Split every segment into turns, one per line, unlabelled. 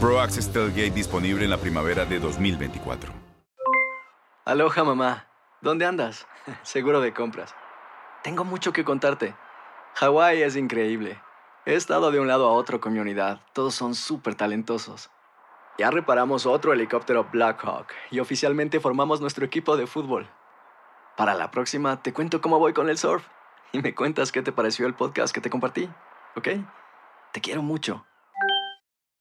Pro Access Tailgate disponible en la primavera de 2024.
Aloha mamá, ¿dónde andas? Seguro de compras. Tengo mucho que contarte. Hawái es increíble. He estado de un lado a otro con mi unidad. Todos son súper talentosos. Ya reparamos otro helicóptero Blackhawk y oficialmente formamos nuestro equipo de fútbol. Para la próxima te cuento cómo voy con el surf y me cuentas qué te pareció el podcast que te compartí, ¿ok? Te quiero mucho.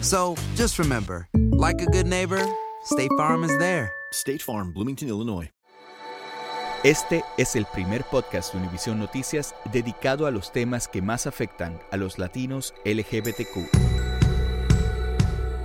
So just remember, like a good neighbor, State Farm is there.
State Farm, Bloomington, Illinois.
Este es el primer podcast de Univision Noticias dedicado a los temas que más afectan a los latinos LGBTQ.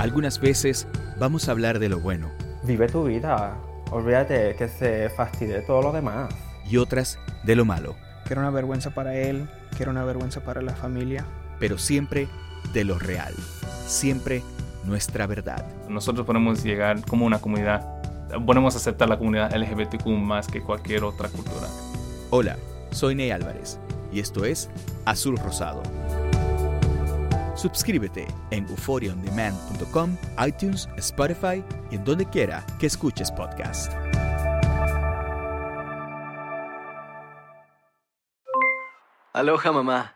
Algunas veces vamos a hablar de lo bueno
Vive tu vida. Olvídate que se fastidie todo lo demás.
y otras de lo malo,
que era una vergüenza para él, que era una vergüenza para la familia.
pero siempre de lo real, siempre nuestra verdad.
Nosotros podemos llegar como una comunidad, podemos aceptar la comunidad LGBTQ más que cualquier otra cultura.
Hola, soy Ney Álvarez y esto es Azul Rosado. Suscríbete en euphoriaondemand.com, iTunes, Spotify y en donde quiera que escuches podcast.
Aloha mamá,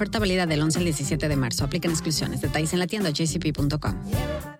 Oferta válida del 11 al 17 de marzo. Aplican exclusiones. Detalles en la tienda jcp.com.